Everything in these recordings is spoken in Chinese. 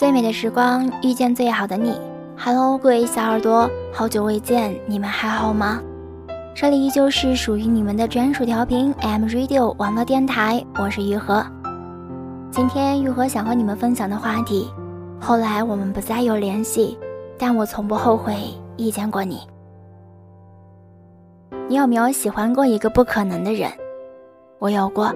最美的时光遇见最好的你。Hello，各位小耳朵，好久未见，你们还好吗？这里依旧是属于你们的专属调频 M Radio 网络电台，我是玉和。今天玉和想和你们分享的话题，后来我们不再有联系，但我从不后悔遇见过你。你有没有喜欢过一个不可能的人？我有过，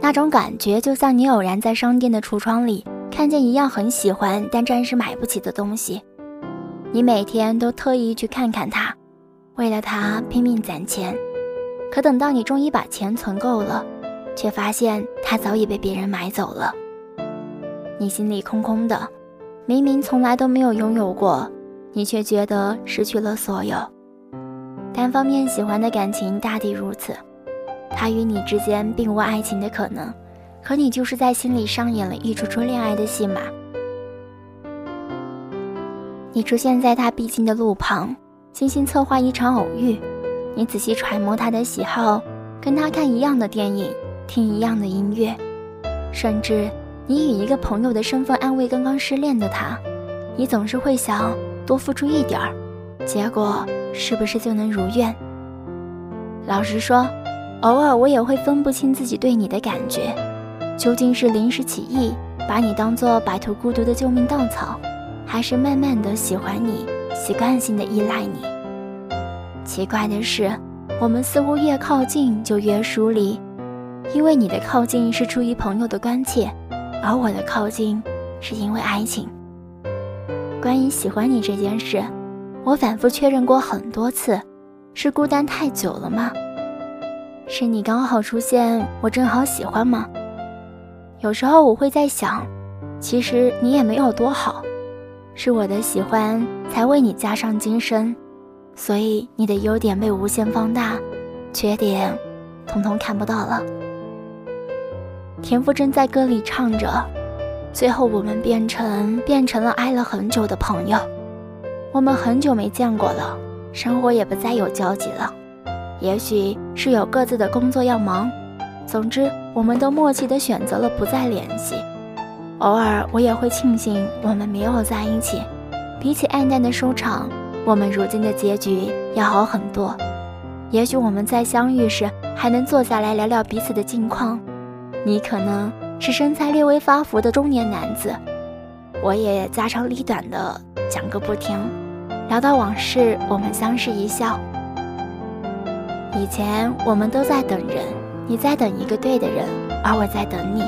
那种感觉就像你偶然在商店的橱窗里看见一样很喜欢但暂时买不起的东西，你每天都特意去看看它，为了它拼命攒钱，可等到你终于把钱存够了，却发现它早已被别人买走了。你心里空空的，明明从来都没有拥有过，你却觉得失去了所有。单方面喜欢的感情大抵如此，他与你之间并无爱情的可能，可你就是在心里上演了一出出恋爱的戏码。你出现在他必经的路旁，精心策划一场偶遇，你仔细揣摩他的喜好，跟他看一样的电影，听一样的音乐，甚至你以一个朋友的身份安慰刚刚失恋的他，你总是会想多付出一点儿。结果是不是就能如愿？老实说，偶尔我也会分不清自己对你的感觉，究竟是临时起意把你当做摆脱孤独的救命稻草，还是慢慢的喜欢你，习惯性的依赖你？奇怪的是，我们似乎越靠近就越疏离，因为你的靠近是出于朋友的关切，而我的靠近是因为爱情。关于喜欢你这件事。我反复确认过很多次，是孤单太久了吗？是你刚好出现，我正好喜欢吗？有时候我会在想，其实你也没有多好，是我的喜欢才为你加上今生，所以你的优点被无限放大，缺点统统看不到了。田馥甄在歌里唱着，最后我们变成变成了爱了很久的朋友。我们很久没见过了，生活也不再有交集了，也许是有各自的工作要忙。总之，我们都默契地选择了不再联系。偶尔，我也会庆幸我们没有在一起，比起黯淡的收场，我们如今的结局要好很多。也许我们在相遇时还能坐下来聊聊彼此的近况。你可能是身材略微发福的中年男子，我也家长里短的。讲个不停，聊到往事，我们相视一笑。以前我们都在等人，你在等一个对的人，而我在等你。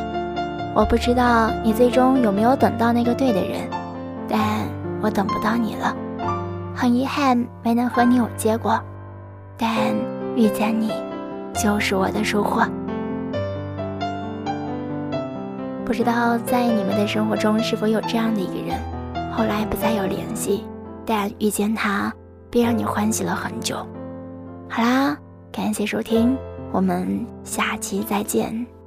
我不知道你最终有没有等到那个对的人，但我等不到你了。很遗憾没能和你有结果，但遇见你就是我的收获。不知道在你们的生活中是否有这样的一个人？后来不再有联系，但遇见他，便让你欢喜了很久。好啦，感谢收听，我们下期再见。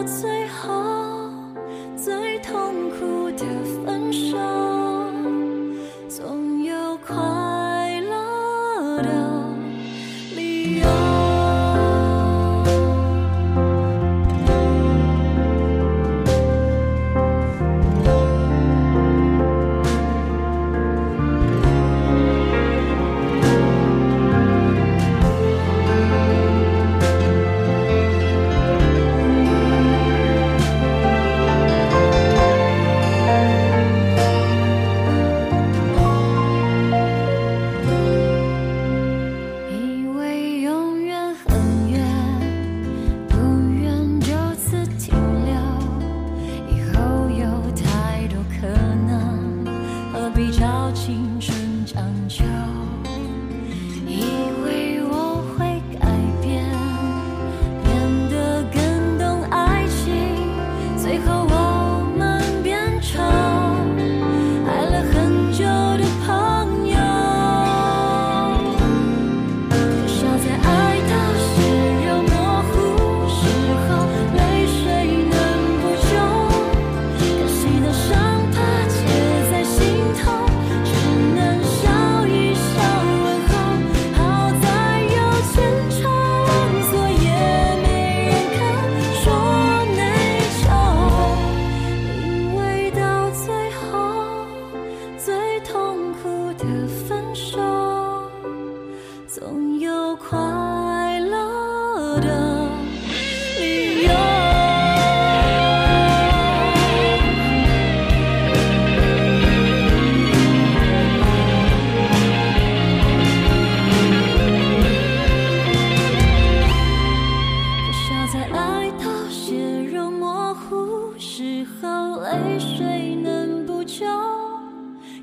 到最后，最痛苦的。的理由至少在爱到血肉模糊时候泪水能补救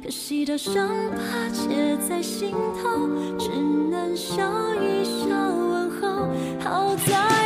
可惜的伤疤结在心头只能笑一笑好。好在。